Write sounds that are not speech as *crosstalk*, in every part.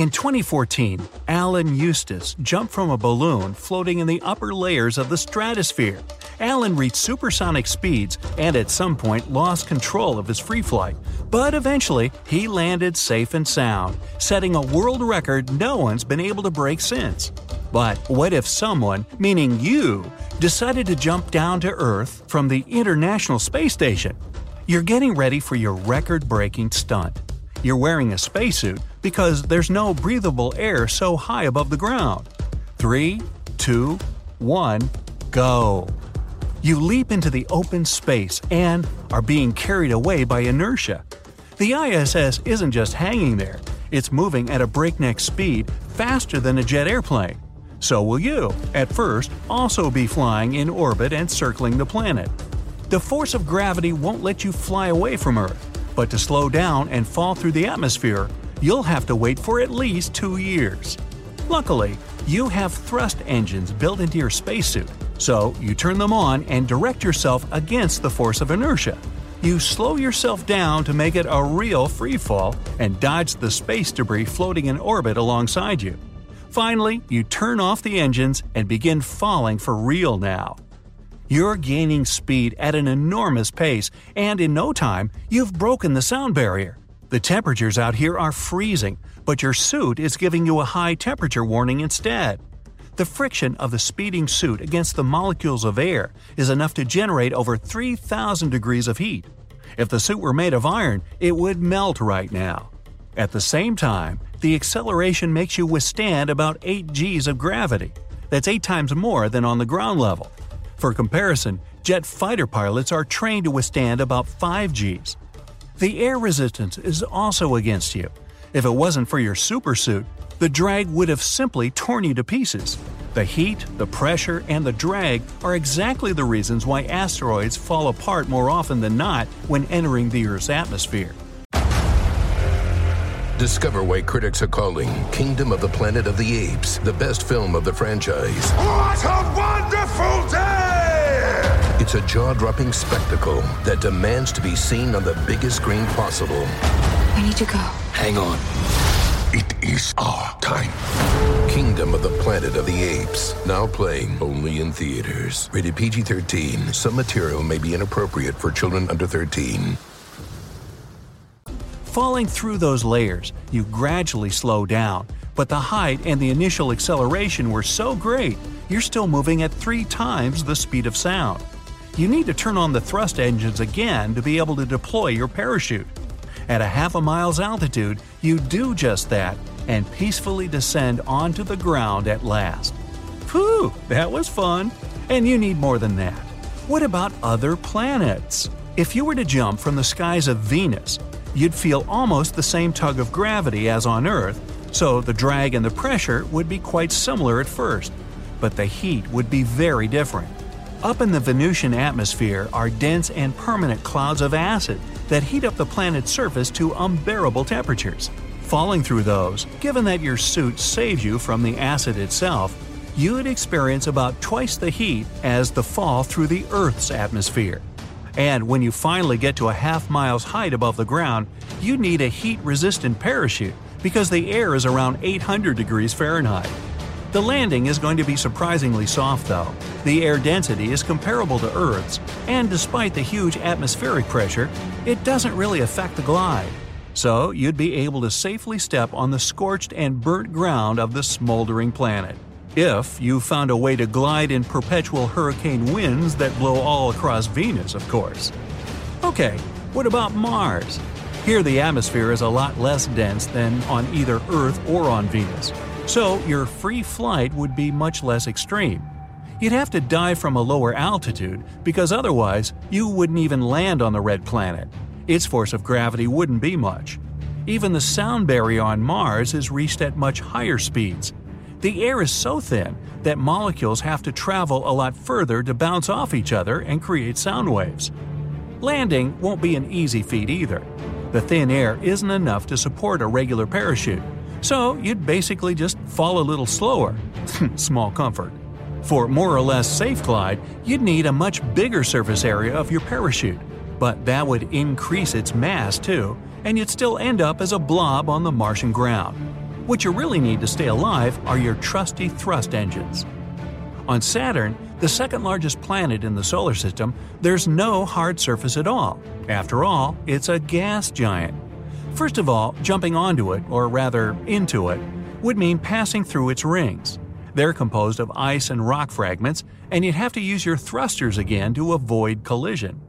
In 2014, Alan Eustace jumped from a balloon floating in the upper layers of the stratosphere. Alan reached supersonic speeds and at some point lost control of his free flight, but eventually he landed safe and sound, setting a world record no one's been able to break since. But what if someone, meaning you, decided to jump down to Earth from the International Space Station? You're getting ready for your record breaking stunt. You're wearing a spacesuit because there's no breathable air so high above the ground. Three, two, one, go. You leap into the open space and are being carried away by inertia. The ISS isn't just hanging there, it's moving at a breakneck speed faster than a jet airplane. So will you, at first, also be flying in orbit and circling the planet. The force of gravity won't let you fly away from Earth but to slow down and fall through the atmosphere, you'll have to wait for at least two years. Luckily, you have thrust engines built into your spacesuit, so you turn them on and direct yourself against the force of inertia. You slow yourself down to make it a real free fall and dodge the space debris floating in orbit alongside you. Finally, you turn off the engines and begin falling for real now. You're gaining speed at an enormous pace, and in no time, you've broken the sound barrier. The temperatures out here are freezing, but your suit is giving you a high temperature warning instead. The friction of the speeding suit against the molecules of air is enough to generate over 3,000 degrees of heat. If the suit were made of iron, it would melt right now. At the same time, the acceleration makes you withstand about 8 g's of gravity. That's 8 times more than on the ground level. For comparison, jet fighter pilots are trained to withstand about 5 Gs. The air resistance is also against you. If it wasn't for your supersuit, the drag would have simply torn you to pieces. The heat, the pressure, and the drag are exactly the reasons why asteroids fall apart more often than not when entering the Earth's atmosphere. Discover why critics are calling Kingdom of the Planet of the Apes the best film of the franchise. What a wonderful day! It's a jaw dropping spectacle that demands to be seen on the biggest screen possible. I need to go. Hang on. It is our time. Kingdom of the Planet of the Apes. Now playing only in theaters. Rated PG 13. Some material may be inappropriate for children under 13. Falling through those layers, you gradually slow down, but the height and the initial acceleration were so great, you're still moving at three times the speed of sound. You need to turn on the thrust engines again to be able to deploy your parachute. At a half a mile's altitude, you do just that and peacefully descend onto the ground at last. Phew, that was fun! And you need more than that. What about other planets? If you were to jump from the skies of Venus, you'd feel almost the same tug of gravity as on Earth, so the drag and the pressure would be quite similar at first. But the heat would be very different. Up in the Venusian atmosphere are dense and permanent clouds of acid that heat up the planet's surface to unbearable temperatures. Falling through those, given that your suit saves you from the acid itself, you would experience about twice the heat as the fall through the Earth's atmosphere. And when you finally get to a half mile's height above the ground, you need a heat resistant parachute because the air is around 800 degrees Fahrenheit. The landing is going to be surprisingly soft though. The air density is comparable to Earth's, and despite the huge atmospheric pressure, it doesn't really affect the glide. So you'd be able to safely step on the scorched and burnt ground of the smoldering planet. If you found a way to glide in perpetual hurricane winds that blow all across Venus, of course. Okay, what about Mars? Here the atmosphere is a lot less dense than on either Earth or on Venus, so your free flight would be much less extreme. You'd have to dive from a lower altitude because otherwise you wouldn't even land on the red planet. Its force of gravity wouldn't be much. Even the sound barrier on Mars is reached at much higher speeds. The air is so thin that molecules have to travel a lot further to bounce off each other and create sound waves. Landing won't be an easy feat either. The thin air isn't enough to support a regular parachute, so you'd basically just fall a little slower. *laughs* Small comfort. For more or less safe glide, you'd need a much bigger surface area of your parachute, but that would increase its mass too, and you'd still end up as a blob on the Martian ground. What you really need to stay alive are your trusty thrust engines. On Saturn, the second largest planet in the solar system, there's no hard surface at all. After all, it's a gas giant. First of all, jumping onto it, or rather into it, would mean passing through its rings. They're composed of ice and rock fragments, and you'd have to use your thrusters again to avoid collision.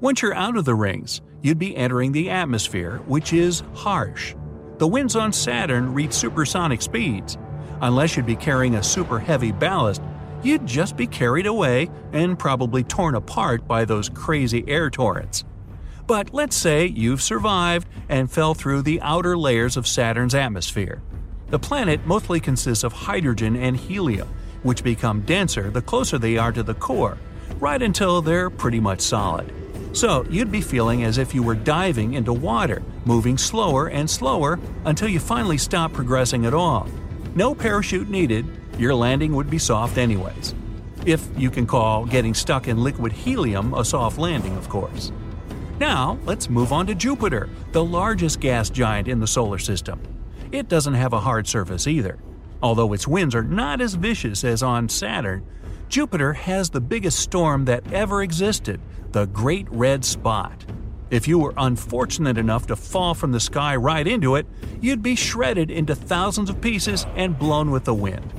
Once you're out of the rings, you'd be entering the atmosphere, which is harsh. The winds on Saturn reach supersonic speeds. Unless you'd be carrying a super heavy ballast, you'd just be carried away and probably torn apart by those crazy air torrents. But let's say you've survived and fell through the outer layers of Saturn's atmosphere. The planet mostly consists of hydrogen and helium, which become denser the closer they are to the core, right until they're pretty much solid. So you'd be feeling as if you were diving into water, moving slower and slower until you finally stop progressing at all. No parachute needed, your landing would be soft anyways. If you can call getting stuck in liquid helium a soft landing, of course. Now, let's move on to Jupiter, the largest gas giant in the solar system. It doesn't have a hard surface either. Although its winds are not as vicious as on Saturn, Jupiter has the biggest storm that ever existed, the Great Red Spot. If you were unfortunate enough to fall from the sky right into it, you'd be shredded into thousands of pieces and blown with the wind.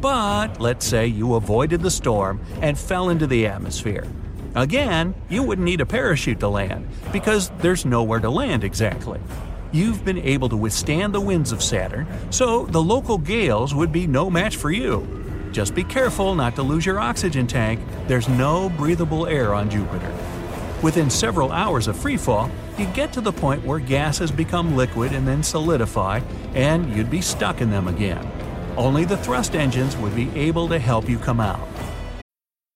But let's say you avoided the storm and fell into the atmosphere. Again, you wouldn't need a parachute to land, because there's nowhere to land exactly. You've been able to withstand the winds of Saturn, so the local gales would be no match for you. Just be careful not to lose your oxygen tank, there's no breathable air on Jupiter. Within several hours of freefall, you get to the point where gases become liquid and then solidify, and you'd be stuck in them again. Only the thrust engines would be able to help you come out.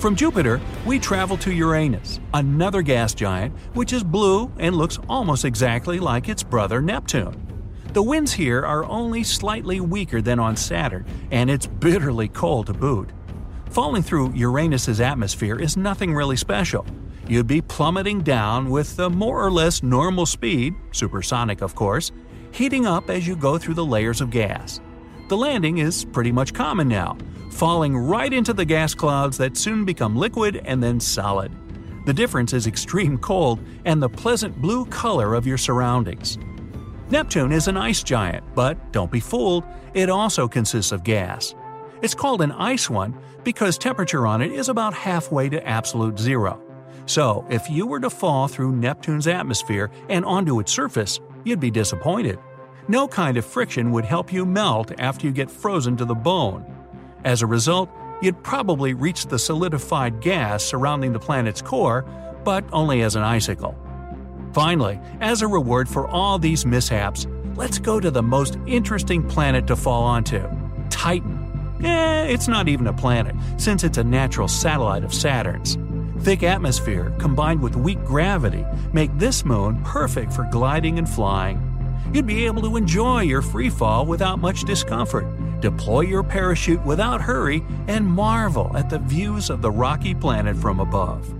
From Jupiter, we travel to Uranus, another gas giant which is blue and looks almost exactly like its brother Neptune. The winds here are only slightly weaker than on Saturn, and it's bitterly cold to boot. Falling through Uranus's atmosphere is nothing really special. You'd be plummeting down with a more or less normal speed, supersonic of course, heating up as you go through the layers of gas. The landing is pretty much common now, falling right into the gas clouds that soon become liquid and then solid. The difference is extreme cold and the pleasant blue color of your surroundings. Neptune is an ice giant, but don't be fooled, it also consists of gas. It's called an ice one because temperature on it is about halfway to absolute zero. So, if you were to fall through Neptune's atmosphere and onto its surface, you'd be disappointed. No kind of friction would help you melt after you get frozen to the bone. As a result, you'd probably reach the solidified gas surrounding the planet's core, but only as an icicle. Finally, as a reward for all these mishaps, let's go to the most interesting planet to fall onto Titan. Eh, it's not even a planet, since it's a natural satellite of Saturn's. Thick atmosphere combined with weak gravity make this moon perfect for gliding and flying. You'd be able to enjoy your free fall without much discomfort, deploy your parachute without hurry, and marvel at the views of the rocky planet from above.